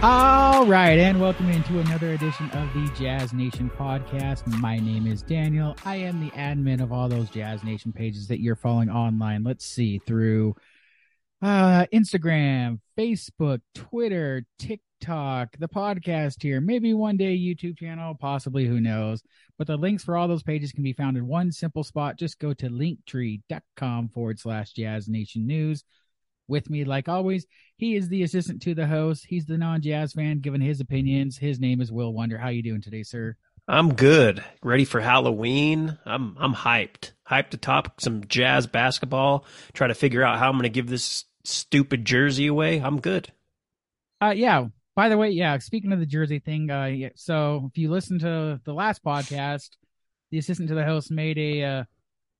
All right, and welcome into another edition of the Jazz Nation podcast. My name is Daniel. I am the admin of all those Jazz Nation pages that you're following online. Let's see through uh, Instagram, Facebook, Twitter, TikTok, the podcast here, maybe one day YouTube channel, possibly who knows. But the links for all those pages can be found in one simple spot. Just go to linktree.com forward slash Jazz Nation News with me, like always. He is the assistant to the host. He's the non-jazz fan giving his opinions. His name is Will Wonder. How you doing today, sir? I'm good. Ready for Halloween. I'm I'm hyped. Hyped to top some jazz basketball. Try to figure out how I'm going to give this stupid jersey away. I'm good. Uh yeah. By the way, yeah, speaking of the jersey thing, uh yeah, so if you listen to the last podcast, the assistant to the host made a uh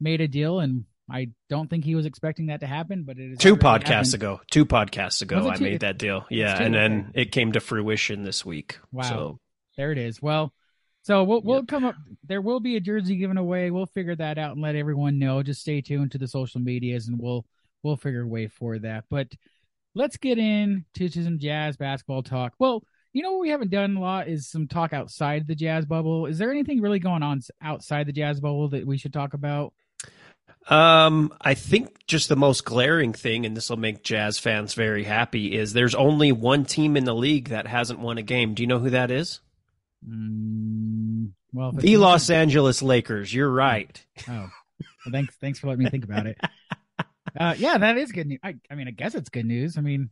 made a deal and I don't think he was expecting that to happen, but it is two podcasts happened. ago. Two podcasts ago, Was I two? made that deal. Yeah, and then it came to fruition this week. Wow. So There it is. Well, so we'll we'll Yep. come up. There will be a jersey given away. We'll figure that out and let everyone know. Just stay tuned to the social medias, and we'll we'll figure a way for that. But let's get into some jazz basketball talk. Well, you know what we haven't done a lot is some talk outside the jazz bubble. Is there anything really going on outside the jazz bubble that we should talk about? Um, I think just the most glaring thing, and this will make Jazz fans very happy, is there's only one team in the league that hasn't won a game. Do you know who that is? Mm, well, The Los Angeles Lakers. You're right. Oh, well, thanks. Thanks for letting me think about it. Uh, yeah, that is good news. I, I mean, I guess it's good news. I mean,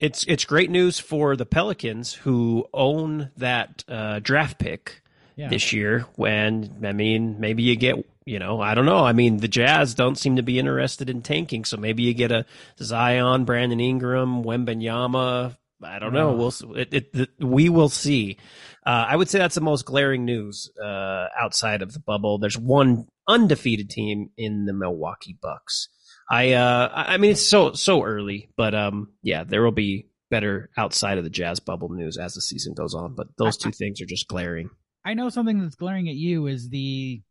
It's it's great news for the Pelicans who own that uh, draft pick yeah. this year. When I mean, maybe you get you know I don't know. I mean, the Jazz don't seem to be interested in tanking, so maybe you get a Zion, Brandon Ingram, Wembanyama. I don't know. We'll it, it, it, we will see. Uh, I would say that's the most glaring news uh, outside of the bubble. There's one undefeated team in the Milwaukee Bucks. I uh, I mean it's so so early, but um yeah, there will be better outside of the Jazz bubble news as the season goes on. But those two things are just glaring. I know something that's glaring at you is the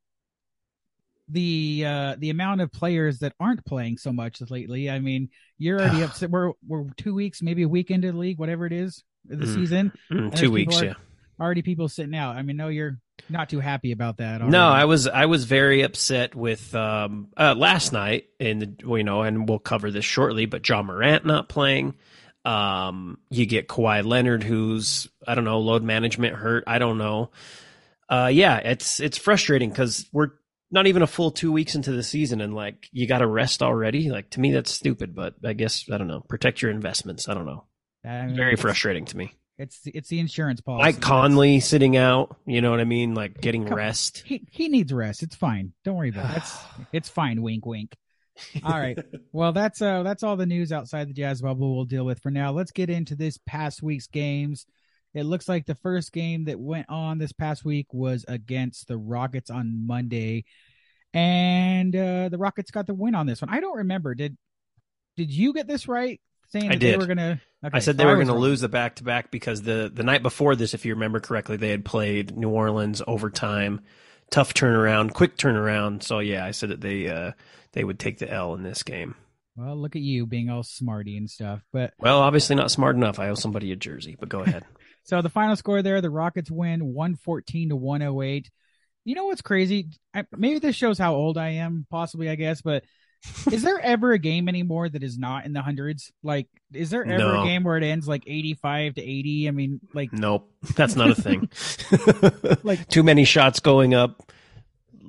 the uh the amount of players that aren't playing so much lately. I mean, you're already upset. We're we're two weeks, maybe a week into the league, whatever it is, the Mm. season. Mm, two weeks, yeah. Already people sitting out. I mean, no, you're not too happy about that. No, I was I was very upset with um uh, last night in the you know, and we'll cover this shortly, but Ja Morant not playing. Um, you get Kawhi Leonard, who's I don't know, load management hurt. I don't know. Uh, yeah, it's it's frustrating because we're not even a full two weeks into the season, and like you got to rest already. Like to me, that's stupid. But I guess I don't know. Protect your investments. I don't know. I mean, Very frustrating to me. It's it's the insurance policy. Mike Conley sitting out. You know what I mean? Like getting Come- rest. He he needs rest. It's fine. Don't worry about it. That's it's fine. Wink, wink. All right. Well, that's uh that's all the news outside the Jazz bubble we'll deal with for now. Let's get into this past week's games. It looks like the first game that went on this past week was against the Rockets on Monday, and uh the Rockets got the win on this one. I don't remember. Did did you get this right? Saying I that they did. were gonna. Okay, I said so they were going to lose the back to back because the the night before this, if you remember correctly, they had played New Orleans overtime, tough turnaround, quick turnaround. So yeah, I said that they uh they would take the L in this game. Well, look at you being all smarty and stuff, but Well, obviously not smart enough. I owe somebody a jersey, but go ahead. So the final score there, the Rockets win 114 to 108. You know what's crazy? I, maybe this shows how old I am, possibly, I guess, but is there ever a game anymore that is not in the hundreds? Like, is there ever No. a game where it ends like 85 to 80? I mean, like, nope, that's not a thing. Like- too many shots going up,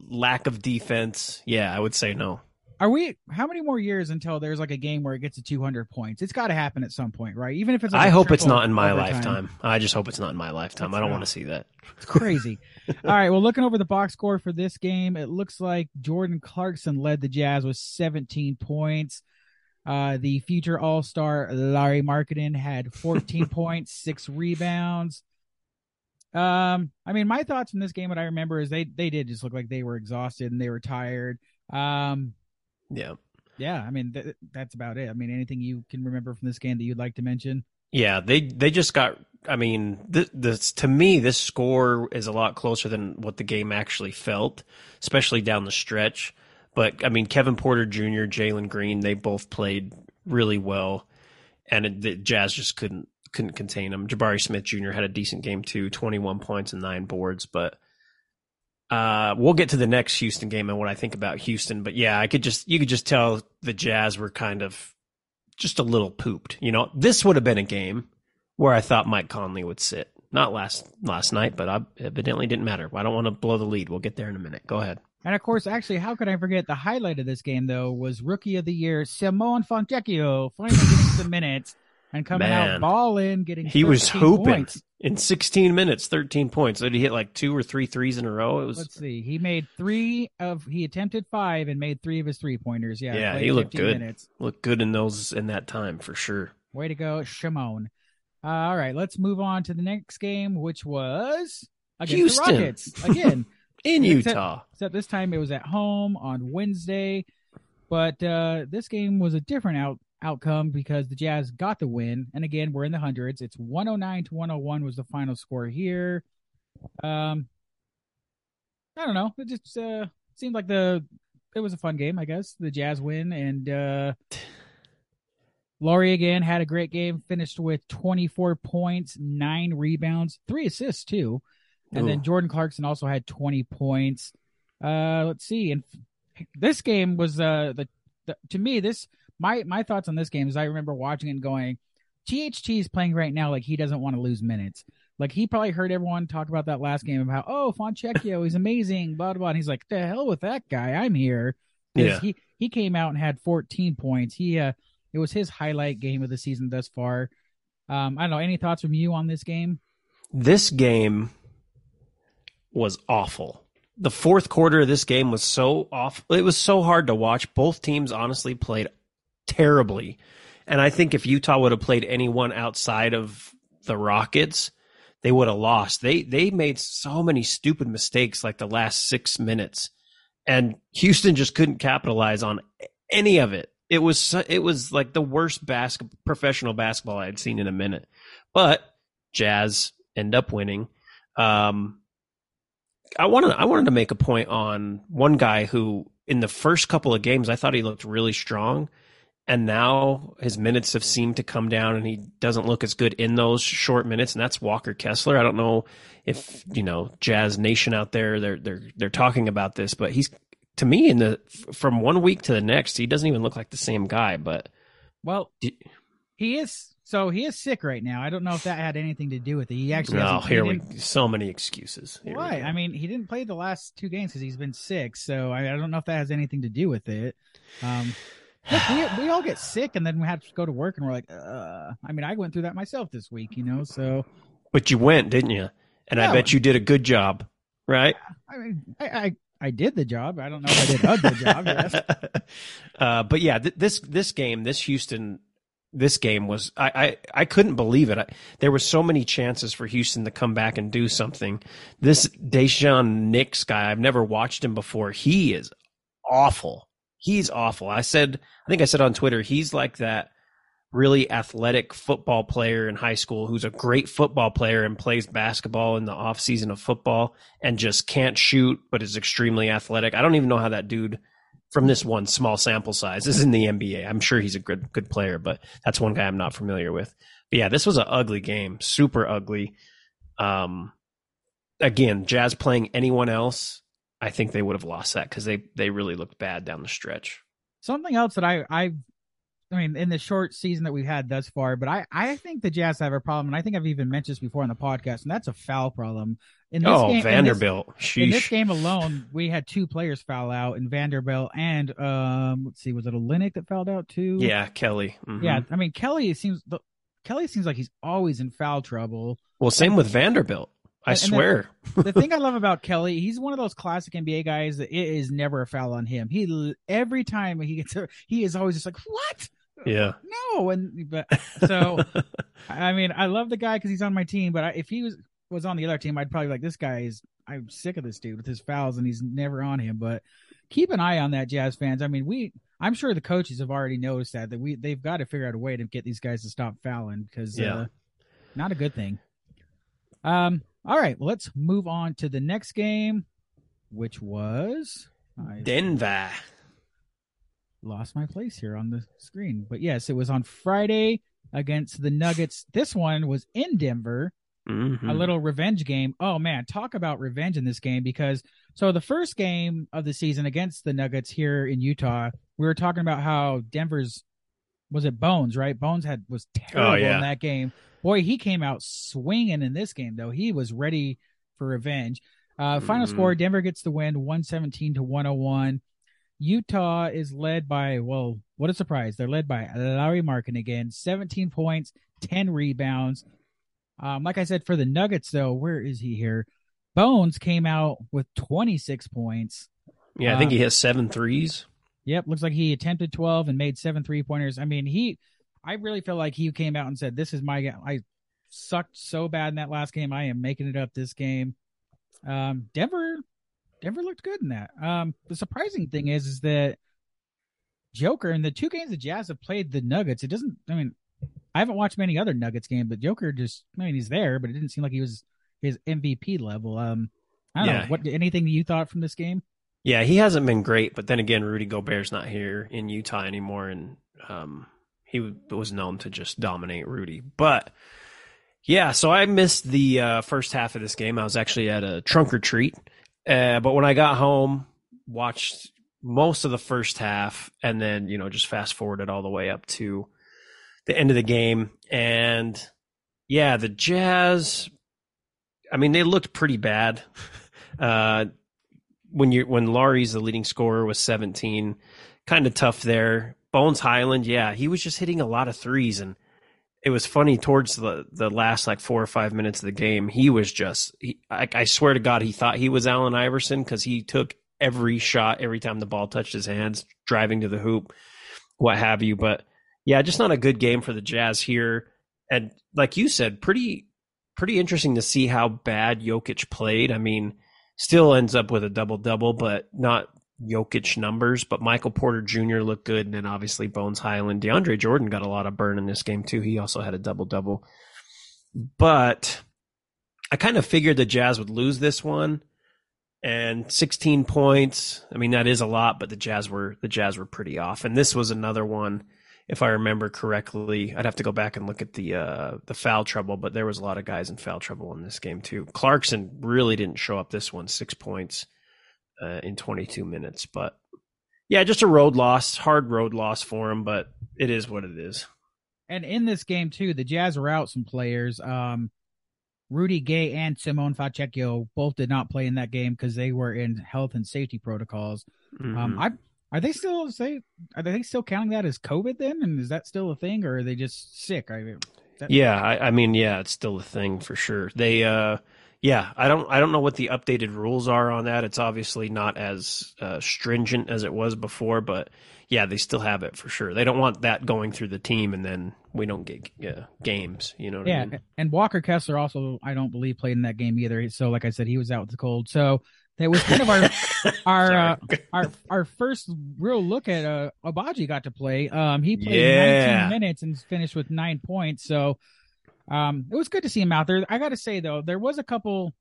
lack of defense. Yeah, I would say no. Are we, how many more years until there's like a game where it gets to 200 points? It's got to happen at some point, right? Even if it's like I hope it's not in my overtime. lifetime. I just hope it's not in my lifetime. That's I don't want to see that. It's crazy. All right. Well, looking over the box score for this game, it looks like Jordan Clarkson led the Jazz with 17 points. Uh, the future All Star Lauri Markkanen had 14 points, six rebounds. Um, I mean, my thoughts from this game, what I remember is they they did just look like they were exhausted and they were tired. Um, Yeah. yeah, I mean th- that's about it. I mean, anything you can remember from this game that you'd like to mention? Yeah, they they just got. I mean, this, this to me, this score is a lot closer than what the game actually felt, especially down the stretch. But I mean, Kevin Porter Jr., Jalen Green, they both played really well, and it, the Jazz just couldn't couldn't contain them. Jabari Smith Jr. had a decent game too, twenty one points and nine boards. But uh, we'll get to the next Houston game and what I think about Houston. But yeah, I could just you could just tell the Jazz were kind of just a little pooped. You know, this would have been a game where I thought Mike Conley would sit. Not last last night, but I evidently didn't matter. I don't want to blow the lead. We'll get there in a minute. Go ahead. And of course, actually, how could I forget the highlight of this game though was Rookie of the Year Simone Fontecchio finally getting some minutes and coming Man. out balling, getting He was 13 hooping points. in 16 minutes, 13 points. Did he hit like two or three threes in a row? It was Let's see. He made three of he attempted five and made three of his three pointers. Yeah, Yeah, he looked good. Minutes. looked good in those in that time for sure. Way to go, Shimon. Uh, all right, let's move on to the next game, which was against Houston. the Rockets again. In Except- Utah. except this time it was at home on Wednesday. But uh, this game was a different out outcome because the Jazz got the win, and again we're in the hundreds. It's 109 to 101 was the final score here. Um, I don't know. It just uh, seemed like the it was a fun game. I guess the Jazz win, and uh, Lauri again had a great game. Finished with 24 points, nine rebounds, three assists too. And then Jordan Clarkson also had 20 points. Uh, let's see. And this game was uh the, the to me this my my thoughts on this game is I remember watching it and going, THT is playing right now like he doesn't want to lose minutes. Like he probably heard everyone talk about that last game about oh Fontecchio he's amazing blah blah blah. And he's like the hell with that guy I'm here. Yeah. He he came out and had 14 points. He uh it was his highlight game of the season thus far. Um, I don't know. Any thoughts from you on this game? This game was awful. The fourth quarter of this game was so off. It was so hard to watch. Both teams honestly played terribly. And I think if Utah would have played anyone outside of the Rockets, they would have lost. They they made so many stupid mistakes like the last 6 minutes. And Houston just couldn't capitalize on any of it. It was it was like the worst bas- professional basketball I had seen in a minute. But Jazz end up winning. Um, I wanted I wanted to make a point on one guy who in the first couple of games I thought he looked really strong, and now his minutes have seemed to come down, and he doesn't look as good in those short minutes, and that's Walker Kessler. I don't know if you know Jazz Nation out there they're they're they're talking about this, but he's to me in the from one week to the next he doesn't even look like the same guy. But Well, he is so he is sick right now. I don't know if that had anything to do with it. He actually no, here we so many excuses. Here? I mean, he didn't play the last two games because he's been sick. So I, I don't know if that has anything to do with it. Um, look, we we all get sick and then we have to go to work and we're like, uh. I mean, I went through that myself this week, you know. So But you went, didn't you? And I bet you did a good job, right? I mean, I I, I did the job. I don't know if I did a good job. Yes. uh, but yeah, th- this this game, this Houston, this game was I I, I couldn't believe it. I, there were so many chances for Houston to come back and do something. This Daishen Nix guy, I've never watched him before. He is awful. He's awful. I said, I think I said on Twitter, he's like that really athletic football player in high school who's a great football player and plays basketball in the off season of football and just can't shoot but is extremely athletic. I don't even know how that dude from this one small sample size is in the NBA. I'm sure he's a good good player, but that's one guy I'm not familiar with. But yeah, this was an ugly game, super ugly. Um again, Jazz playing anyone else, I think they would have lost that cuz they they really looked bad down the stretch. Something else that I I I mean, in the short season that we've had thus far, but I I think the Jazz have a problem, and I think I've even mentioned this before on the podcast, and that's a foul problem. In this oh, game, in this- Vanderbilt. In this game alone, we had two players foul out in Vanderbilt and um let's see, was it Olynyk that fouled out too? Yeah, Kelly. Mhm. Yeah. I mean Kelly seems the Kelly seems like he's always in foul trouble. Well, same with Vanderbilt. I And- swear. The thing I love about Kelly, he's one of those classic NBA guys that it is never a foul on him. He every time he gets he is always just like, What? yeah. No, and but so I mean, I love the guy because he's on my team. But I, if he was was on the other team, I'd probably be like this guy is. I'm sick of this dude with his fouls, and he's never on him. But keep an eye on that, Jazz fans. I mean, we. I'm sure the coaches have already noticed that that we they've got to figure out a way to get these guys to stop fouling because Yeah. uh, not a good thing. Um. All right. Well, let's move on to the next game, which was I- Denver. lost my place here on the screen. But yes, it was on Friday against the Nuggets. This one was in Denver. Mhm. a little revenge game. Oh man, talk about revenge in this game because so the first game of the season against the Nuggets here in Utah, we were talking about how Denver's was it Bones, right? Bones had was terrible Oh, yeah. in that game. Boy, he came out swinging in this game though. He was ready for revenge. Uh, final Mhm. score: Denver gets the win, one seventeen to one hundred one. Utah is led by well, what a surprise! They're led by Lauri Markkanen again, seventeen points, ten rebounds. Um, like I said, for the Nuggets, though, where is he here? Bones came out with 26 points. Yeah, I think uh, he hit seven threes. Yep, looks like he attempted 12 and made seven three pointers. I mean, he, I really feel like he came out and said, "This is my game. I sucked so bad in that last game. I am making it up this game." Um, Denver, Denver looked good in that. Um, the surprising thing is, is that Joker in the two games the Jazz have played the Nuggets, it doesn't. I mean, I haven't watched many other Nuggets game, but Joker just. I mean, he's there, but it didn't seem like he was his MVP level. Um, I don't Yeah. know what anything you thought from this game. Yeah, he hasn't been great, but then again, Rudy Gobert's not here in Utah anymore, and um, he was known to just dominate Rudy. But yeah, so I missed the uh, first half of this game. I was actually at a trunk or treat, uh, but when I got home, watched most of the first half, and then you know just fast forwarded all the way up to the end of the game, and yeah, the Jazz. I mean, they looked pretty bad. Uh, when you when Lauri's the leading scorer was 17, kind of tough there. Bones Hyland, yeah, he was just hitting a lot of threes, and it was funny towards the the last like four or five minutes of the game. He was just, he, I, I swear to God, he thought he was Allen Iverson because he took every shot every time the ball touched his hands, driving to the hoop, what have you. But yeah, just not a good game for the Jazz here, and like you said, pretty pretty interesting to see how bad Jokic played. I mean still ends up with a double double, but not Jokic numbers. But Michael Porter Jr. looked good, and then obviously Bones Hyland, DeAndre Jordan got a lot of burn in this game too. He also had a double double, but I kind of figured the Jazz would lose this one. And 16 points. I mean, that is a lot, but the Jazz were the Jazz were pretty off. And this was another one, if I remember correctly. I'd have to go back and look at the uh, the foul trouble, but there was a lot of guys in foul trouble in this game too. Clarkson really didn't show up this one, six points uh, in 22 minutes. But yeah, just a road loss, hard road loss for him, but it is what it is. And in this game too, the Jazz were out some players. Um, Rudy Gay and Simone Fontecchio both did not play in that game because they were in health and safety protocols. Um, Mhm. I are they still say are they still counting that as COVID then? And is that still a thing, or are they just sick? I mean, that- Yeah, I, I mean, yeah, it's still a thing for sure. They, uh, yeah, I don't, I don't know what the updated rules are on that. It's obviously not as uh, stringent as it was before, but yeah, they still have it for sure. They don't want that going through the team, and then we don't get uh, games. You know what yeah. I mean? And Walker Kessler also, I don't believe, played in that game either. So, like I said, he was out with the cold. So that was kind of our our uh, our our first real look at uh Agbaji got to play. Um he played Yeah. 19 minutes and finished with 9 points. So um it was good to see him out there. I got to say though, there was a couple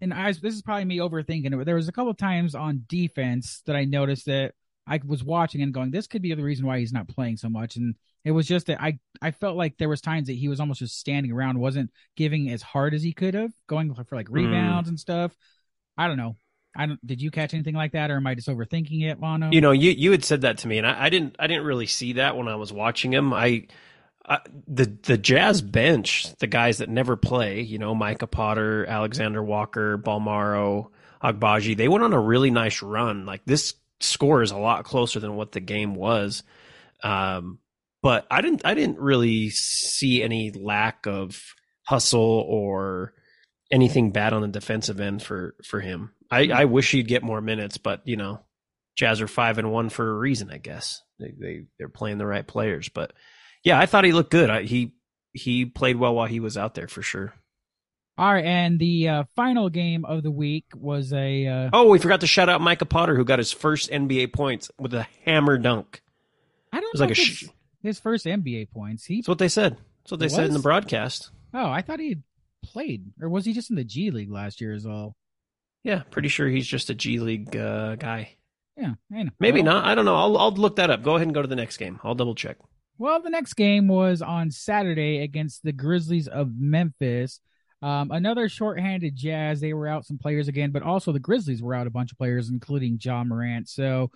and I this is probably me overthinking it, but there was a couple times on defense that I noticed that I was watching and going this could be the reason why he's not playing so much and it was just that I I felt like there was times that he was almost just standing around, wasn't giving as hard as he could have, going for like rebounds and stuff. I don't know. I don't. Did you catch anything like that, or am I just overthinking it, Vano? You know, you you had said that to me, and I, I didn't I didn't really see that when I was watching him. I, The the Jazz bench, the guys that never play, you know, Micah Potter, Alexander Walker, Bolmaro, Agbaji, they went on a really nice run. Like this score is a lot closer than what the game was. Um, but I didn't I didn't really see any lack of hustle or anything bad on the defensive end for for him. I, I wish he'd get more minutes, but you know, Jazz are five and one for a reason, I guess. They they they're playing the right players, but yeah, I thought he looked good. I, he he played well while he was out there for sure. All right, and the uh, final game of the week was a. Uh, Oh, we forgot to shout out Micah Potter, who got his first NBA points with a hammer dunk. I don't was know like a sh- his first NBA points. He That's what they said. That's what they It said in the broadcast. oh, I thought he had played, or was he just in the G League last year as well? Yeah, pretty sure he's just a G League uh, guy. Yeah, I know. Maybe Well- not. I don't know. I'll I'll look that up. Go ahead and go to the next game. I'll double check. Well, the next game was on Saturday against the Grizzlies of Memphis. Um, another shorthanded Jazz. They were out some players again, but also the Grizzlies were out a bunch of players, including Ja Morant. So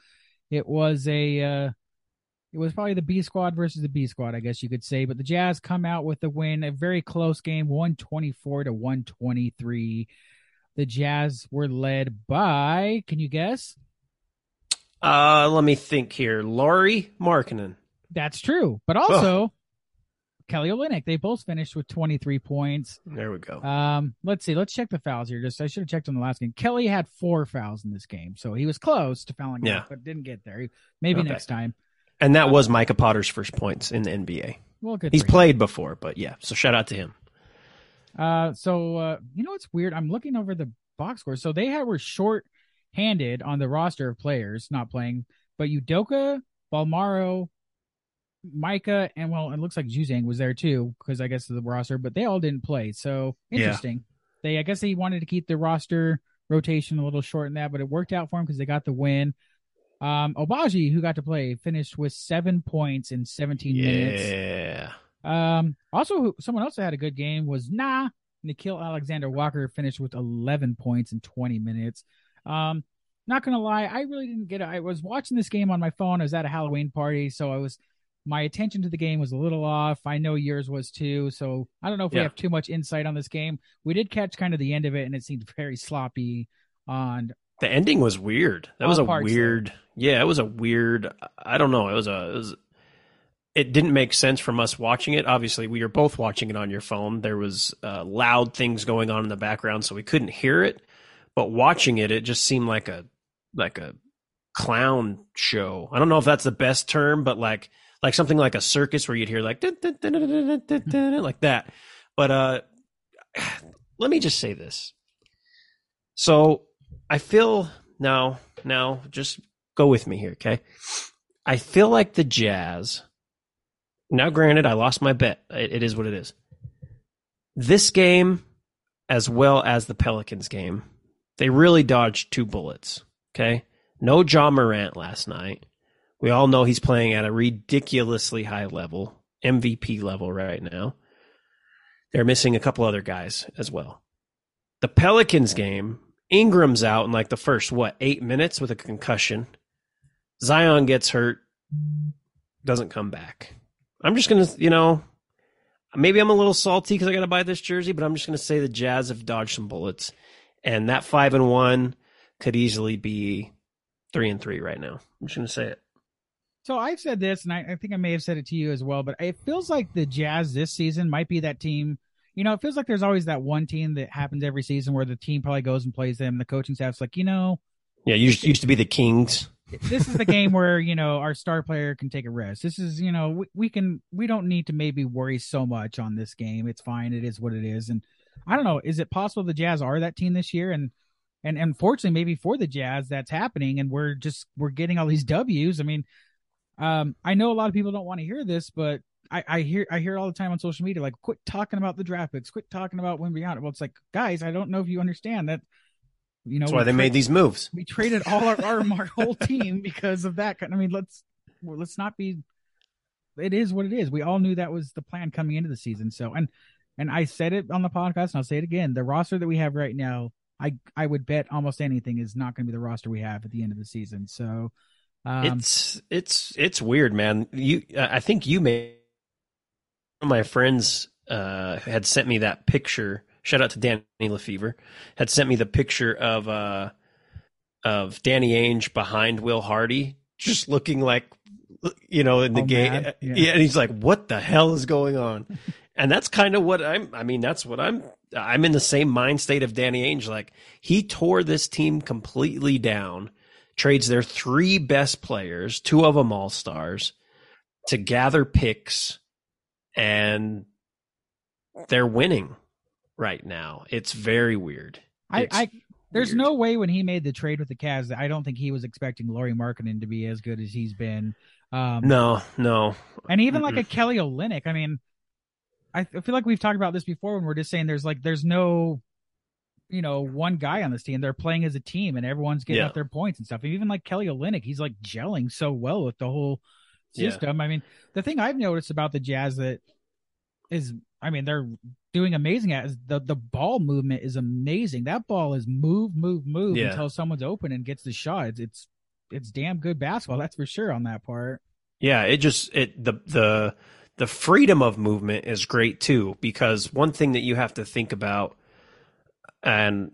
it was a uh, it was probably the B squad versus the B squad, I guess you could say. But the Jazz come out with the win, a very close game, one twenty four to one twenty three. The Jazz were led by, can you guess? Uh, let me think here. Lauri Markkanen. That's true, but also Kelly Olynyk. They both finished with twenty three points. There we go. Um, let's see. Let's check the fouls here. Just I should have checked on the last game. Kelly had four fouls in this game, so he was close to fouling Yeah. out, but didn't get there. Maybe Okay. next time. and that was Micah Potter's first points in the NBA. Well, good. He's played before, but yeah. So shout out to him. Uh, so uh, you know what's weird? I'm looking over the box score. So they had were short handed on the roster of players not playing, but Udoka, Bolmaro, Micah, and well, it looks like Juzang was there too because I guess of the roster, but they all didn't play. So Yeah. interesting. They I guess they wanted to keep the roster rotation a little short in that, but it worked out for them because they got the win. Um, Agbaji, who got to play, finished with seven points in 17 minutes. Yeah. Um, also, someone else that had a good game was Nah. Nickeil Alexander Walker finished with 11 points in 20 minutes. Um, not gonna lie, I really didn't get it. I was watching this game on my phone. I was at a Halloween party, so I was my attention to the game was a little off. I know yours was too, so I don't know if we have too much insight on this game. We did catch kind of the end of it, and it seemed very sloppy. On The ending was weird. That was a there. weird. Yeah, it was a weird. I don't know. It was a. It, was, it didn't make sense from us watching it. Obviously, we were both watching it on your phone. There was uh, loud things going on in the background, so we couldn't hear it. But watching it, it just seemed like a like a clown show. I don't know if that's the best term, but like like something like a circus where you'd hear like like that. But uh, let me just say this. So I feel now, now just go with me here, okay? I feel like the Jazz. Now, granted, I lost my bet. It, it is what it is. This game, as well as the Pelicans game, they really dodged two bullets, okay? No Ja Morant last night. We all know he's playing at a ridiculously high level, MVP level right now. They're missing a couple other guys as well. The Pelicans game, Ingram's out in like the first what eight minutes with a concussion. Zion gets hurt, doesn't come back. I'm just gonna, you know, maybe I'm a little salty because I got to buy this jersey, but I'm just gonna say the Jazz have dodged some bullets, and that five and one could easily be three and three right now. I'm just gonna say it. So I've said this, and I, I think I may have said it to you as well, but it feels like the Jazz this season might be that team. You know, it feels like there's always that one team that happens every season where the team probably goes and plays them. And The coaching staff's like, you know, Yeah, used used to be the Kings. this is the game where you know our star player can take a rest. This is you know we, we can we don't need to maybe worry so much on this game. It's fine. It is what it is. And I don't know. Is it possible the Jazz are that team this year? And and unfortunately, maybe for the Jazz, that's happening, and we're just we're getting all these W's. I mean, um, I know a lot of people don't want to hear this, but I, I hear I hear all the time on social media like, quit talking about the draft picks, quit talking about when beyond. Well, it's like, guys, I don't know if you understand that. You know, That's why they tra- made these moves. we traded all our, our our whole team because of that. I mean, let's well, let's not be. It is what it is. We all knew that was the plan coming into the season. So and and I said it on the podcast, and I'll say it again. The roster that we have right now, I I would bet almost anything is not going to be the roster we have at the end of the season. So um, it's it's it's weird, man. You, I think you of my friends uh, had sent me that picture. Shout out to Danny Lefevre. Had sent me the picture of uh of Danny Ainge behind Will Hardy, just looking like you know in the All game. Yeah. yeah. and he's like, "What the hell is going on?" and that's kind of what I'm. I mean, that's what I'm. I'm in the same mind state of Danny Ainge. Like he tore this team completely down trades their three best players, two of them all stars, to gather picks, and they're winning right now. It's very weird. I, It's I there's weird. no way when he made the trade with the Cavs that I don't think he was expecting Lauri Markkanen to be as good as he's been. Um, no, no. and even like a Kelly Olynyk. I mean, I feel like we've talked about this before when we're just saying there's like there's no you know, one guy on this team. They're playing as a team and everyone's getting Yeah. up their points and stuff. Even like Kelly Olynyk, he's like gelling so well with the whole Yeah. system. I mean, the thing I've noticed about the Jazz that is, I mean, they're doing amazing at is the the ball movement is amazing. That ball is move, move, move Yeah. until someone's open and gets the shot. It's it's, it's damn good basketball. That's for sure on that part. Yeah, it just it the the the freedom of movement is great too because one thing that you have to think about and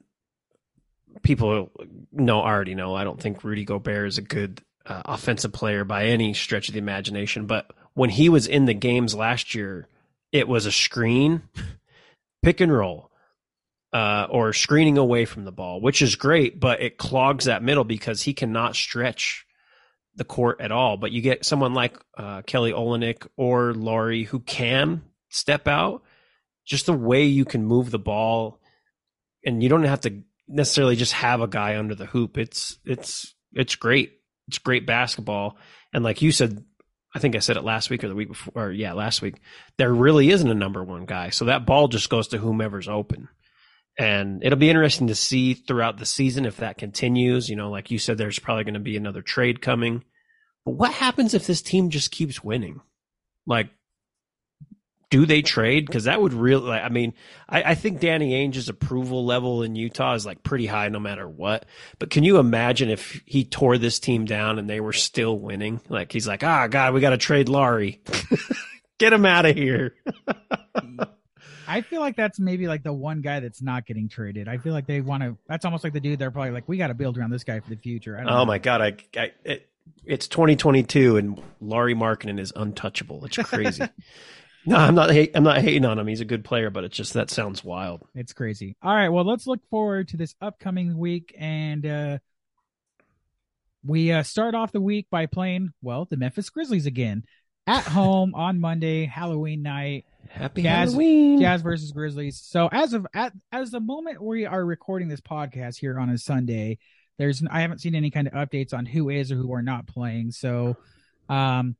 people know already know I don't think Rudy Gobert is a good uh, offensive player by any stretch of the imagination but when he was in the games last year it was a screen pick and roll uh, or screening away from the ball which is great but it clogs that middle because he cannot stretch the court at all. But you get someone like uh, Kelly Olynyk or Lauri who can step out. Just the way you can move the ball, and you don't have to necessarily just have a guy under the hoop. It's it's it's great. It's great basketball. And like you said, I think I said it last week or the week before. Or yeah, last week. There really isn't a number one guy, so that ball just goes to whomever's open. And it'll be interesting to see throughout the season if that continues. You know, like you said, there's probably going to be another trade coming. But what happens if this team just keeps winning? Like, do they trade? Because that would really, like, I mean, I, I think Danny Ainge's approval level in Utah is like pretty high no matter what. But can you imagine if he tore this team down and they were still winning? Like, he's like, ah, God, we got to trade Lauri. Get him out of here. I feel like that's maybe like the one guy that's not getting traded. I feel like they want to. That's almost like the dude they're probably like, we got to build around this guy for the future. I don't Oh know. my god, I, I it, it's 2022 and Lauri Markkanen is untouchable. It's crazy. no, I'm not. I'm not hating on him. He's a good player, but it's just that sounds wild. It's crazy. All right, well, let's look forward to this upcoming week, and uh we uh, start off the week by playing well the Memphis Grizzlies again at home on Monday, Halloween night. Happy Jazz- Halloween. Jazz versus Grizzlies. So as of at as the moment we are recording this podcast here on a Sunday, there's I haven't seen any kind of updates on who is or who are not playing. So, um,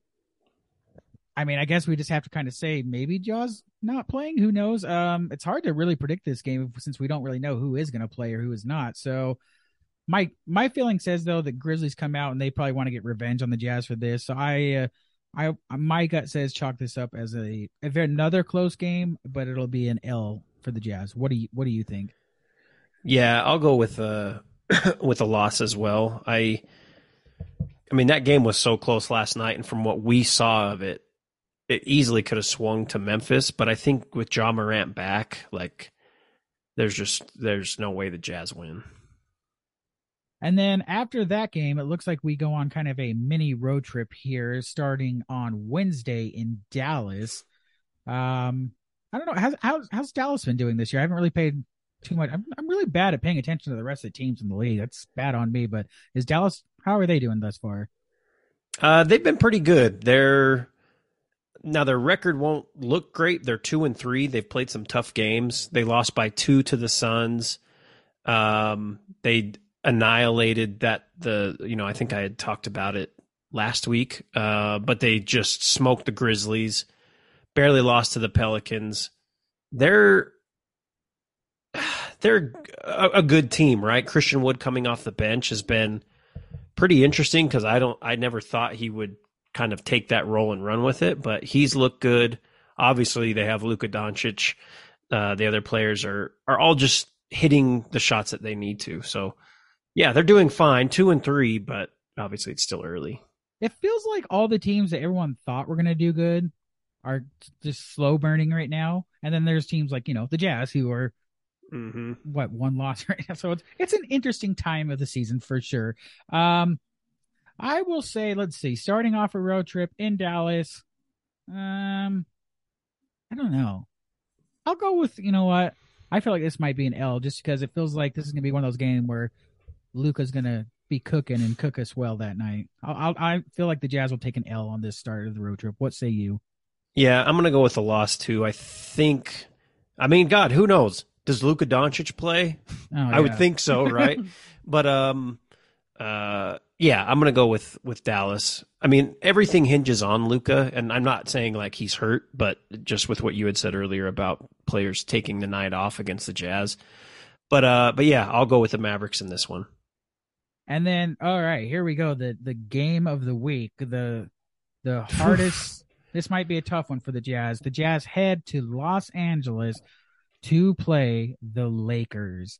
I mean, I guess we just have to kind of say maybe Ja's not playing. Who knows? Um, it's hard to really predict this game since we don't really know who is going to play or who is not. So. My my feeling says though that Grizzlies come out and they probably want to get revenge on the Jazz for this. So I uh, I my gut says chalk this up as a another close game, but it'll be an L for the Jazz. What do you what do you think? Yeah, I'll go with uh with a loss as well. I I mean that game was so close last night and from what we saw of it, it easily could have swung to Memphis, but I think with Ja Morant back, like there's just there's no way the Jazz win. And then after that game, it looks like we go on kind of a mini road trip here, starting on Wednesday in Dallas. Um, I don't know how's how's, how's Dallas been doing this year. I haven't really paid too much. I'm I'm really bad at paying attention to the rest of the teams in the league. That's bad on me. But is Dallas? How are they doing thus far? Uh, they've been pretty good. They're now their record won't look great. They're two and three. They've played some tough games. They lost by two to the Suns. Um, they annihilated that the you know I think I had talked about it last week. Uh, but they just smoked the Grizzlies. Barely lost to the Pelicans. They're they're a, a good team, right? Christian Wood coming off the bench has been pretty interesting because I don't I never thought he would kind of take that role and run with it, but he's looked good. Obviously, they have Luka Doncic. Uh, the other players are are all just hitting the shots that they need to. So, yeah, they're doing fine, two and three, but obviously it's still early. It feels like all the teams that everyone thought were going to do good are just slow burning right now. And then there's teams like, you know, the Jazz who are Mm-hmm. what one loss right now. So it's it's an interesting time of the season for sure. Um I will say, let's see, starting off a road trip in Dallas. Um I don't know. I'll go with you know what? I feel like this might be an L just because it feels like this is gonna be one of those games where Luka's gonna be cooking and cook us well that night. I'll, I'll, I feel like the Jazz will take an L on this start of the road trip. What say you? Yeah, I'm gonna go with the loss too. I think. I mean, God, who knows? Does Luka Doncic play? Oh, I would think so, right? but um, uh, yeah, I'm gonna go with with Dallas. I mean, everything hinges on Luka, and I'm not saying like he's hurt, but just with what you had said earlier about players taking the night off against the Jazz. But uh, but yeah, I'll go with the Mavericks in this one. And then, all right, here we go. The the game of the week. The the hardest. this might be a tough one for the Jazz. The Jazz head to Los Angeles to play the Lakers.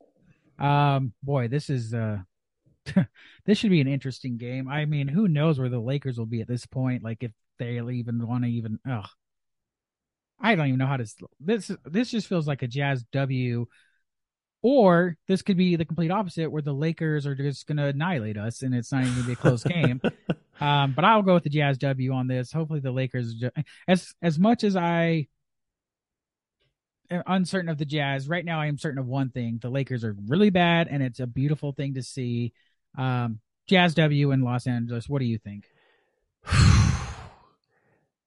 Um, boy, this is uh, this should be an interesting game. I mean, who knows where the Lakers will be at this point? Like, if they'll even want to even. Ugh, I don't even know how to. This this just feels like a Jazz W or this could be the complete opposite, where the Lakers are just going to annihilate us, and it's not even going to be a close game. Um, but I'll go with the Jazz W on this. Hopefully, the Lakers, just, as as much as I am uncertain of the Jazz right now, I am certain of one thing: the Lakers are really bad, and it's a beautiful thing to see. Um, Jazz W in Los Angeles. What do you think?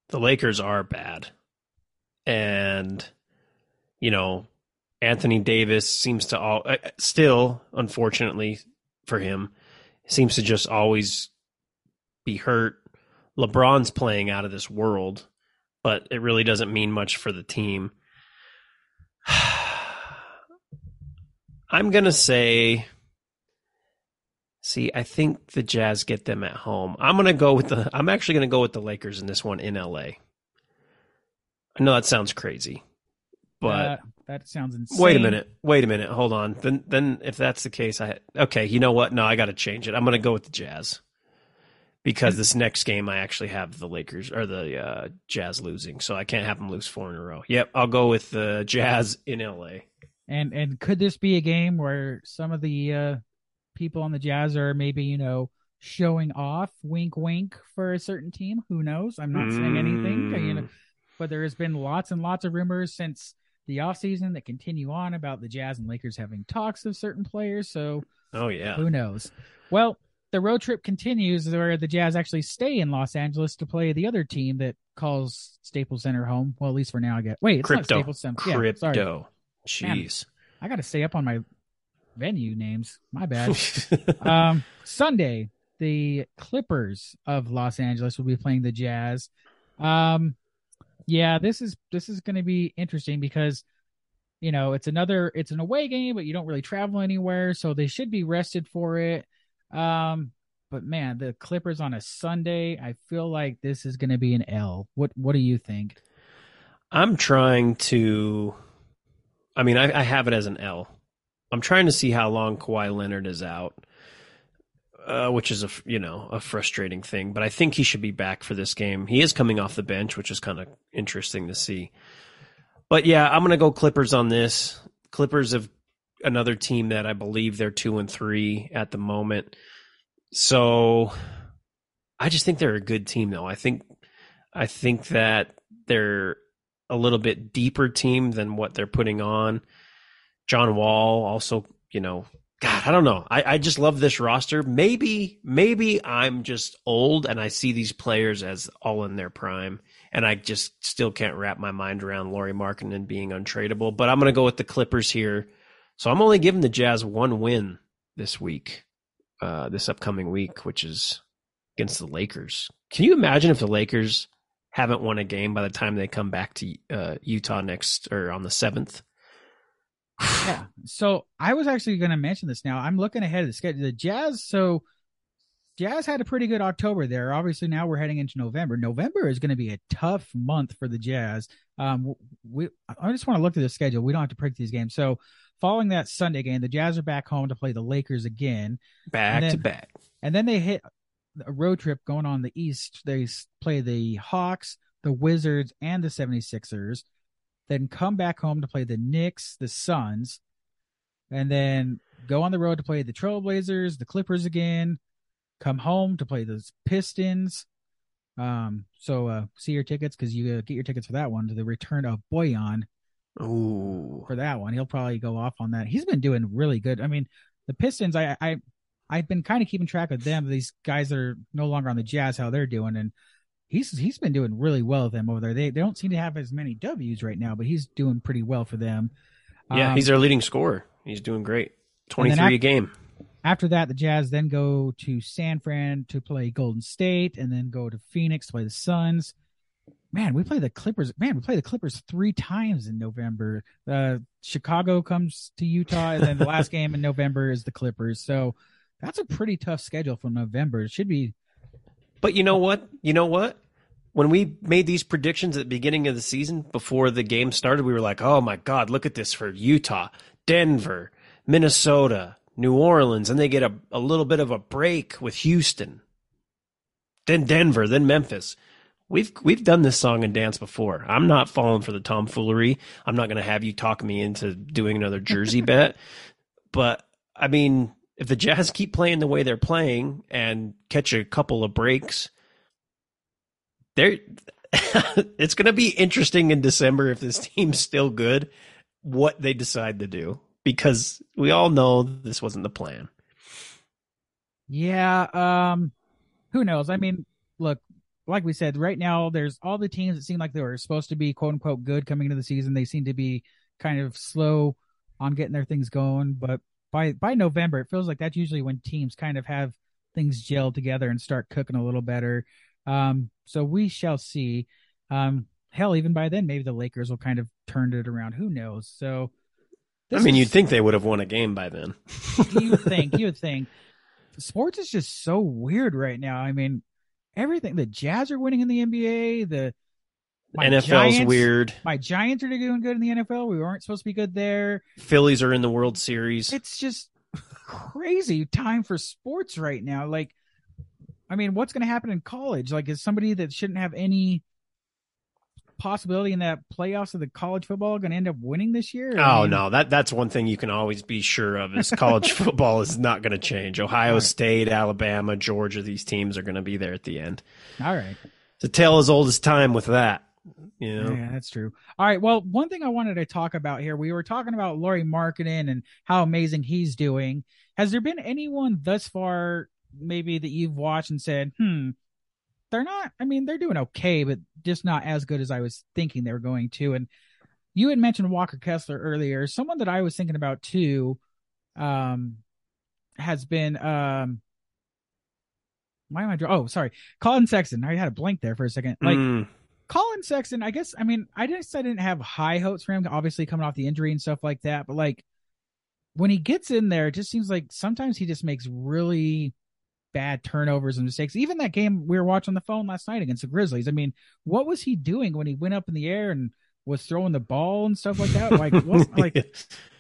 the Lakers are bad, and you know Anthony Davis seems to all uh, still, unfortunately for him, seems to just always be hurt. LeBron's playing out of this world, but it really doesn't mean much for the team. I'm gonna say. See, I think the Jazz get them at home. I'm gonna go with the. I'm actually gonna go with the Lakers in this one in LA. I know that sounds crazy, but uh, that sounds insane. Wait a minute. Wait a minute. Hold on. Then then if that's the case, I okay. You know what? No, I got to change it. I'm going to go with the Jazz because this next game I actually have the Lakers or the uh, Jazz losing, so I can't have them lose four in a row. Yep, I'll go with the Jazz in LA. And and could this be a game where some of the uh, people on the Jazz are maybe you know showing off, wink, wink, for a certain team? Who knows? I'm not mm. saying anything, you know, mm. but there has been lots and lots of rumors since the offseason that continue on about the Jazz and Lakers having talks of certain players. So, oh yeah, who knows? Well, the road trip continues where the Jazz actually stay in Los Angeles to play the other team that calls Staples Center home. Well, at least for now, I get. Wait, it's Crypto. not Staples Center. Crypto. Yeah, sorry. Jeez. Man, I got to stay up on my venue names. My bad. um, Sunday, the Clippers of Los Angeles will be playing the Jazz. Um, yeah, this is this is going to be interesting because you know it's another it's an away game, but you don't really travel anywhere, so they should be rested for it. Um, but man, the Clippers on a Sunday, I feel like this is going to be an L. What What do you think? I'm trying to. I mean, I, I have it as an L. I'm trying to see how long Kawhi Leonard is out uh, which is a you know a frustrating thing. But I think he should be back for this game. He is coming off the bench, which is kind of interesting to see. But yeah, I'm gonna go Clippers on this. Clippers have another team that I believe they're two and three at the moment. So I just think they're a good team, though. I think I think that they're a little bit deeper team than what they're putting on. John Wall also, you know, God, I don't know. I, I just love this roster. Maybe, maybe I'm just old and I see these players as all in their prime, and I just still can't wrap my mind around Lauri Markkanen being untradeable. But I'm going to go with the Clippers here. So I'm only giving the Jazz one win this week, uh, this upcoming week, which is against the Lakers. Can you imagine if the Lakers haven't won a game by the time they come back to uh, Utah next or on the seventh? Yeah. So I was actually going to mention this now. I'm looking ahead of the schedule. The Jazz, so Jazz had a pretty good October there. Obviously, now we're heading into November. November is going to be a tough month for the Jazz. Um, we I just want to look at the schedule. We don't have to predict these games. So, following that Sunday game, the Jazz are back home to play the Lakers again, back then, to back, and then they hit a road trip going on the East. They play the Hawks, the Wizards, and the 76ers then come back home to play the Knicks, the Suns, and then go on the road to play the Trailblazers, the Clippers again, come home to play the Pistons. Um, so uh, see your tickets because you uh, get your tickets for that one to the return of Bojan. Ooh, for that one, he'll probably go off on that. He's been doing really good. I mean, the Pistons, I, I, I've been kind of keeping track of them. These guys that are no longer on the Jazz, how they're doing, and he's he's been doing really well with them over there. They they don't seem to have as many W's right now, but he's doing pretty well for them. Yeah, um, he's their leading scorer. He's doing great. Twenty three a game. After that, the Jazz then go to San Fran to play Golden State, and then go to Phoenix to play the Suns. man, we play the Clippers. Man, we play the Clippers three times in November. Uh, Chicago comes to Utah, and then the last game in November is the Clippers. So that's a pretty tough schedule for November. It should be. But you know what? You know what? When we made these predictions at the beginning of the season before the game started, we were like, "Oh my God, look at this for Utah, Denver, Minnesota, New Orleans, and they get a, a little bit of a break with Houston, then Denver, then Memphis." We've we've done this song and dance before. I'm not falling for the tomfoolery. I'm not going to have you talk me into doing another jersey bet. But I mean, if the Jazz keep playing the way they're playing and catch a couple of breaks, they're it's going to be interesting in December if this team's still good what they decide to do because we all know this wasn't the plan. Yeah, um who knows? I mean, look, like we said, right now there's all the teams that seem like they were supposed to be quote unquote good coming into the season. They seem to be kind of slow on getting their things going, but by by November, it feels like that's usually when teams kind of have things gel together and start cooking a little better. Um, so we shall see. Um, hell, even by then, maybe the Lakers will kind of turn it around. Who knows? So, I mean, is, you'd think they would have won a game by then. you think? You would think. Sports is just so weird right now. I mean, everything. The Jazz are winning in the NBA. The NFL's Giants, weird. My Giants are doing good in the NFL. We weren't supposed to be good there. Phillies are in the World Series. It's just crazy time for sports right now. Like, I mean, what's going to happen in college? Like, is somebody that shouldn't have any possibility in that playoffs of the college football going to end up winning this year? Oh I mean, no, that that's one thing you can always be sure of is college football is not going to change. Ohio right. State, Alabama, Georgia, these teams are going to be there at the end. All right. It's a tale as old as time with that. You know? Yeah, that's true. All right. Well, one thing I wanted to talk about here, we were talking about Lauri Markkanen and how amazing he's doing. Has there been anyone thus far, maybe that you've watched and said, hmm, they're not. I mean, they're doing okay, but just not as good as I was thinking they were going to. And you had mentioned Walker Kessler earlier. Someone that I was thinking about too, um, has been um. Why am I? Oh, sorry, Collin Sexton. I had a blank there for a second. Like mm. Collin Sexton, I guess. I mean, I just I didn't have high hopes for him. Obviously, coming off the injury and stuff like that. But like when he gets in there, it just seems like sometimes he just makes really bad turnovers and mistakes. Even that game we were watching on the phone last night against the Grizzlies. I mean, what was he doing when he went up in the air and was throwing the ball and stuff like that? Like, what, like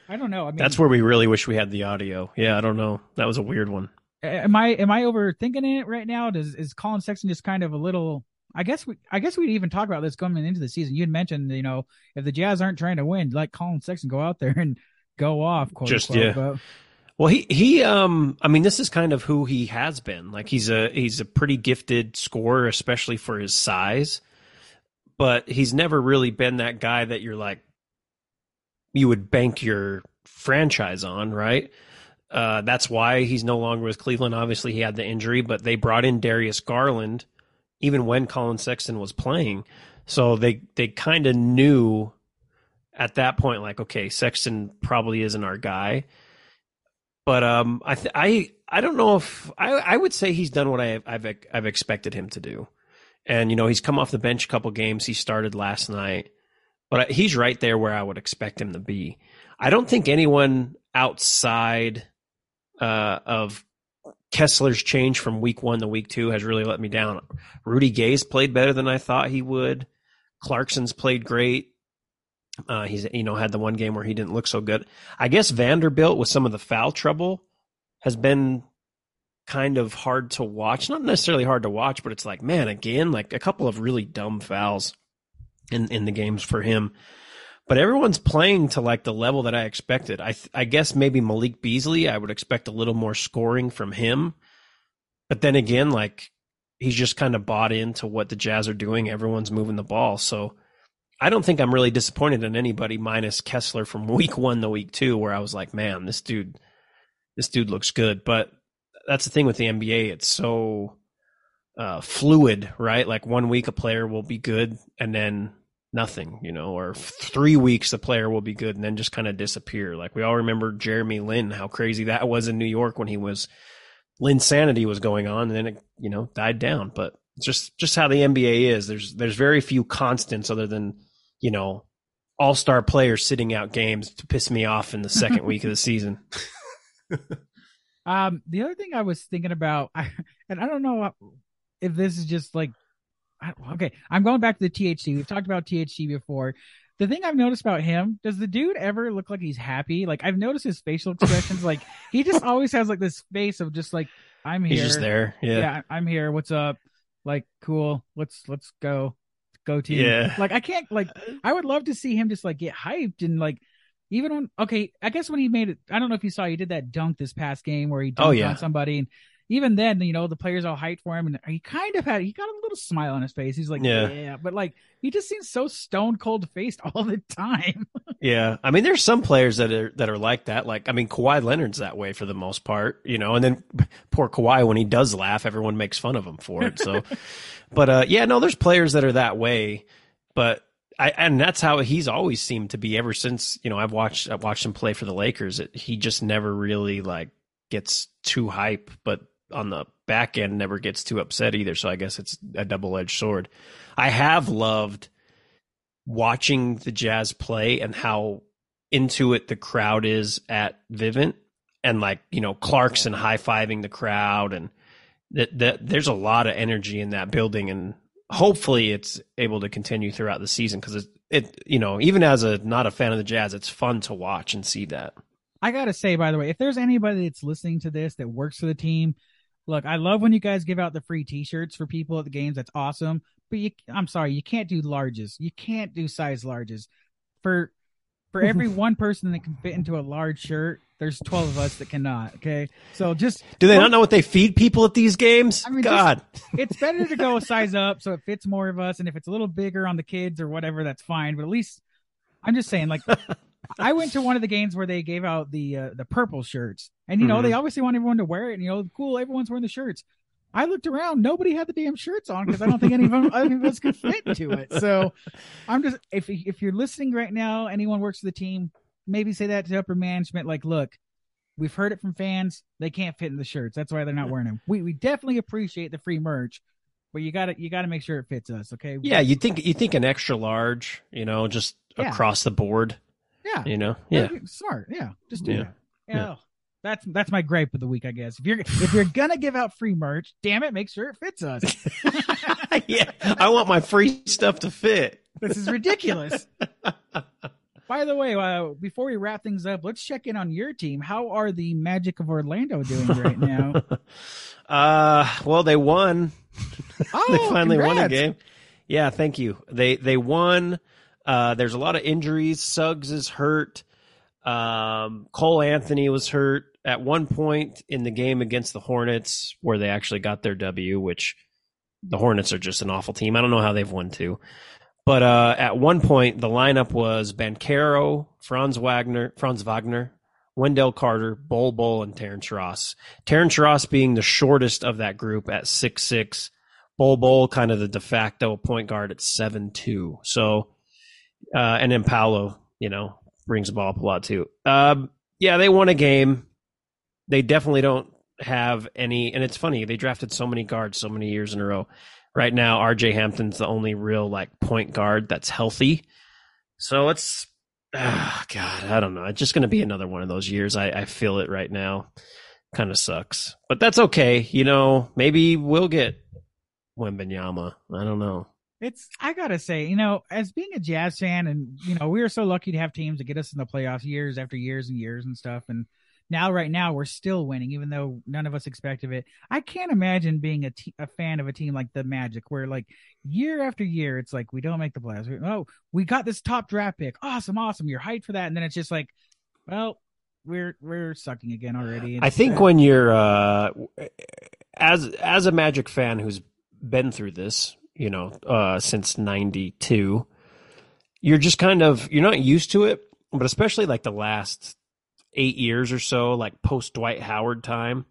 I don't know. I mean, that's where we really wish we had the audio. Yeah, I don't know. That was a weird one. Am I am I overthinking it right now? Does is Collin Sexton just kind of a little? I guess we I guess we'd even talk about this coming into the season. You'd mentioned, you know, if the Jazz aren't trying to win, like Collin Sexton go out there and go off. Quote just unquote. yeah. But, well, he he um I mean this is kind of who he has been. Like he's a he's a pretty gifted scorer especially for his size. But he's never really been that guy that you're like you would bank your franchise on, right? Uh, that's why he's no longer with Cleveland. Obviously, he had the injury, but they brought in Darius Garland even when Collin Sexton was playing. So they they kind of knew at that point, like, okay, Sexton probably isn't our guy. But um, I th- I I don't know if I I would say he's done what I, I've I've expected him to do, and you know he's come off the bench a couple games. He started last night, but he's right there where I would expect him to be. I don't think anyone outside uh, of Kessler's change from week one to week two has really let me down. Rudy Gay's played better than I thought he would. Clarkson's played great. Uh, he's you know had the one game where he didn't look so good. I guess Vanderbilt with some of the foul trouble has been kind of hard to watch. Not necessarily hard to watch, but it's like man, again, like a couple of really dumb fouls in in the games for him. But everyone's playing to like the level that I expected. I I guess maybe Malik Beasley, I would expect a little more scoring from him. But then again, like he's just kind of bought into what the Jazz are doing. Everyone's moving the ball, so I don't think I'm really disappointed in anybody minus Kessler from week one to week two, where I was like, man, this dude, this dude looks good. But that's the thing with the NBA; it's so uh, fluid, right? Like one week a player will be good, and then nothing, you know, or three weeks the player will be good and then just kind of disappear. Like we all remember Jeremy Lin, how crazy that was in New York when he was Linsanity was going on, and then it, you know, died down. But just just how the NBA is. There's there's very few constants other than you know all star players sitting out games to piss me off in the second week of the season. um, the other thing I was thinking about, I, and I don't know if this is just like, okay, I'm going back to the THT. We've talked about THT before. The thing I've noticed about him, does the dude ever look like he's happy? Like I've noticed his facial expressions. like he just always has like this face of just like I'm here. He's just there. Yeah. Yeah, I'm here. What's up? Like cool. Let's let's go. Go team. Yeah. Like I can't like I would love to see him just like get hyped and like even when okay, I guess when he made it I don't know if you saw he did that dunk this past game where he oh, dunked Oh, yeah. on somebody and even then, you know, the players all hyped for him and he kind of had he got a little smile on his face. He's like, Yeah. yeah, but like he just seems so stone cold faced all the time. Yeah, I mean, there's some players that are that are like that. Like, I mean, Kawhi Leonard's that way for the most part, you know. And then poor Kawhi, when he does laugh, everyone makes fun of him for it. So, but uh, yeah, no, there's players that are that way. But I and that's how he's always seemed to be ever since you know I've watched I've watched him play for the Lakers. It, he just never really like gets too hype, but on the back end never gets too upset either. So I guess it's a double edged sword. I have loved watching the Jazz play and how into it the crowd is at Vivint and like, you know, Clarkson high fiving the crowd and that, that there's a lot of energy in that building and hopefully it's able to continue throughout the season because it, it, you know, even as a not a fan of the Jazz, it's fun to watch and see that. I gotta say, by the way, if there's anybody that's listening to this that works for the team, look, I love when you guys give out the free T-shirts for people at the games. That's awesome. But you, I'm sorry, you can't do larges. You can't do size larges. For for every one person that can fit into a large shirt, there's 12 of us that cannot. Okay, so just Do they not know what they feed people at these games? I mean, just- God. it's better to go size up so it fits more of us. And if it's a little bigger on the kids or whatever, that's fine. But at least I'm just saying, like, I went to one of the games where they gave out the uh, the purple shirts, and you know Mhm. they obviously want everyone to wear it. And you know, cool, everyone's wearing the shirts. I looked around, nobody had the damn shirts on because I don't think any of them any of us could fit into it. So I'm just if if you're listening right now, anyone works for the team, maybe say that to upper management. Like, look, we've heard it from fans; they can't fit in the shirts. That's why they're not wearing them. We we definitely appreciate the free merch, but you got to you got to make sure it fits us. Okay? Yeah, you think you think an extra large, you know, just Yeah. across the board, yeah, you know? Yeah. smart. Yeah, just do Yeah. it. Yeah. Yeah. That's that's my gripe of the week, I guess. If you're if you're gonna give out free merch, damn it, make sure it fits us. yeah. I want my free stuff to fit. this is ridiculous. By the way, uh, before we wrap things up, let's check in on your team. How are the Magic of Orlando doing right now? Uh, well, they won. Oh, they finally won a game. Yeah, thank you. They they won. Uh, there's a lot of injuries. Suggs is hurt. Um, Cole Anthony was hurt at one point in the game against the Hornets, where they actually got their W. Which the Hornets are just an awful team. I don't know how they've won two. But uh, at one point, the lineup was Banchero, Franz Wagner, Franz Wagner, Wendell Carter, Bol Bol, and Terrence Ross. Terrence Ross being the shortest of that group at six six. Bol Bol kind of the de facto point guard at seven two. So, uh, and then Paolo, you know, brings the ball up a lot too. Um, yeah, they won a game. They definitely don't have any, and it's funny they drafted so many guards so many years in a row. Right now, R.J. Hampton's the only real like point guard that's healthy. So it's, ah, God, I don't know. It's just going to be another one of those years. I, I feel it right now. Kind of sucks, but that's okay. You know, maybe we'll get Wembanyama. I don't know. It's I gotta say, you know, as being a Jazz fan, and you know, we were so lucky to have teams that get us in the playoffs years after years and years and stuff. And now, right now, we're still winning, even though none of us expected it. I can't imagine being a, te- a fan of a team like the Magic, where like year after year, it's like we don't make the playoffs. We- Oh, we got this top draft pick, awesome, awesome. You're hyped for that, and then it's just like, well, we're we're sucking again already. I think uh, when you're uh, as as a Magic fan who's been through this, you know, uh, since '92, you're just kind of you're not used to it, but especially like the last eight years or so, like post Dwight Howard time,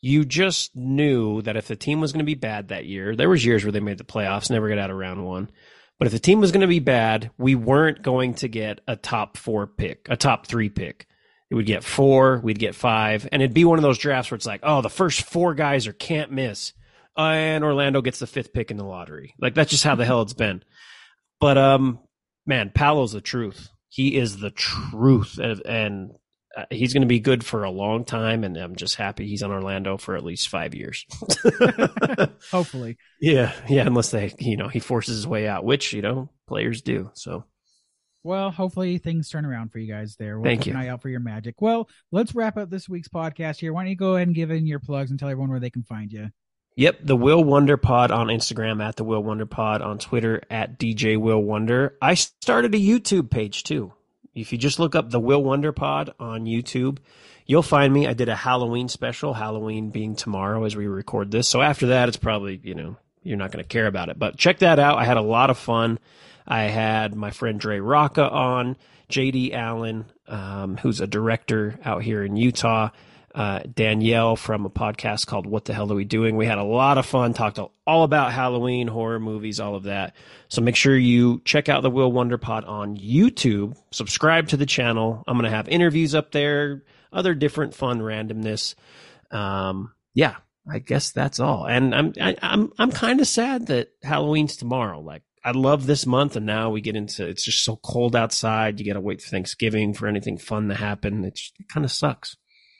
you just knew that if the team was going to be bad that year, there was years where they made the playoffs, never got out of round one. But if the team was going to be bad, we weren't going to get a top four pick, a top three pick. It would get four, we'd get five, and it'd be one of those drafts where it's like, oh, the first four guys are can't miss. And Orlando gets the fifth pick in the lottery. Like that's just how the hell it's been. But um, man, Paolo's the truth. He is the truth, and, and uh, he's going to be good for a long time. And I'm just happy he's on Orlando for at least five years. Hopefully, yeah, yeah. Unless they, you know, he forces his way out, which you know players do. So well, hopefully things turn around for you guys there. We'll Thank keep you. an eye out for your magic. Well, let's wrap up this week's podcast here. Why don't you go ahead and give in your plugs and tell everyone where they can find you? Yep, the Will Wonder Pod on Instagram at the Will Wonder Pod on Twitter at DJ Will Wonder. I started a YouTube page too. If you just look up the Will Wonder Pod on YouTube, you'll find me. I did a Halloween special, Halloween being tomorrow as we record this. So after that, it's probably, you know, you're not going to care about it. But check that out. I had a lot of fun. I had my friend Dre Rocca on, JD Allen, um, who's a director out here in Utah uh, Danielle from a podcast called What the Hell Are We Doing? We had a lot of fun, talked all about Halloween, horror movies, all of that. So make sure you check out the Will Wonder Pod on YouTube, subscribe to the channel. I'm going to have interviews up there, other different fun randomness. Um, yeah, I guess that's all. And I'm I, I'm I'm kind of sad that Halloween's tomorrow. Like I love this month, and now we get into it's just so cold outside. You got to wait for Thanksgiving for anything fun to happen. It's, it kind of sucks.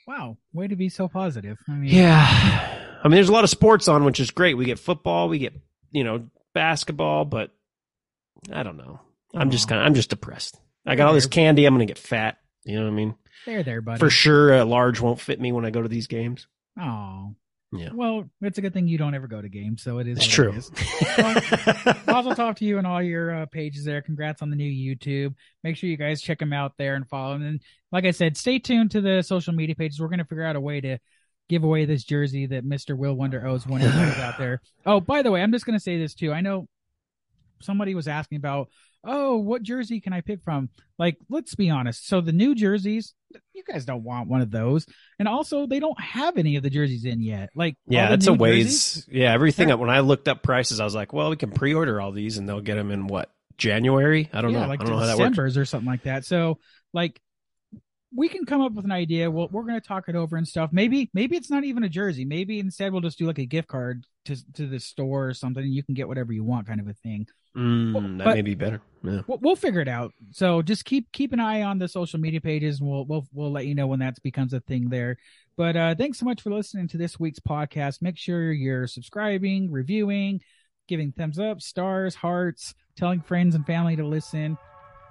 Wow, way to be so positive. I mean, Yeah. I mean, there's a lot of sports on, which is great. We get football, we get, you know, basketball, but I don't know. I'm just kind of, I'm just depressed. I got all this candy. I'm going to get fat. You know what I mean? there, there, buddy. For sure, a large won't fit me when I go to these games. Oh, Yeah. Well, it's a good thing you don't ever go to games, so it is. It's true. It is. Mazel talk to you and all your uh, pages there. Congrats on the new YouTube. Make sure you guys check them out there and follow them. And like I said, stay tuned to the social media pages. We're going to figure out a way to give away this jersey that Mr. Will Wonder owes one of you out there. Oh, by the way, I'm just going to say this too. I know somebody was asking about, oh, what jersey can I pick from? Like, let's be honest. So the new jerseys, you guys don't want one of those, and also they don't have any of the jerseys in yet. Like, yeah, it's a ways. jerseys- Yeah, everything. When I looked up prices, I was like, well, we can pre-order all these, and they'll get them in what January? I don't yeah, know. like I don't know how that works. Or something like that. So, like, we can come up with an idea. Well, we're going to talk it over and stuff. Maybe, maybe it's not even a jersey. Maybe instead we'll just do like a gift card to to the store or something, and you can get whatever you want, kind of a thing. Mm, that may be better. Yeah. We'll, we'll figure it out. So just keep keep an eye on the social media pages, and we'll we'll we'll let you know when that becomes a thing there. But uh thanks so much for listening to this week's podcast. Make sure you're subscribing, reviewing, giving thumbs up, stars, hearts, telling friends and family to listen.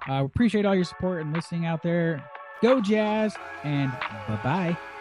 Uh, appreciate all your support and listening out there. Go Jazz, and bye bye.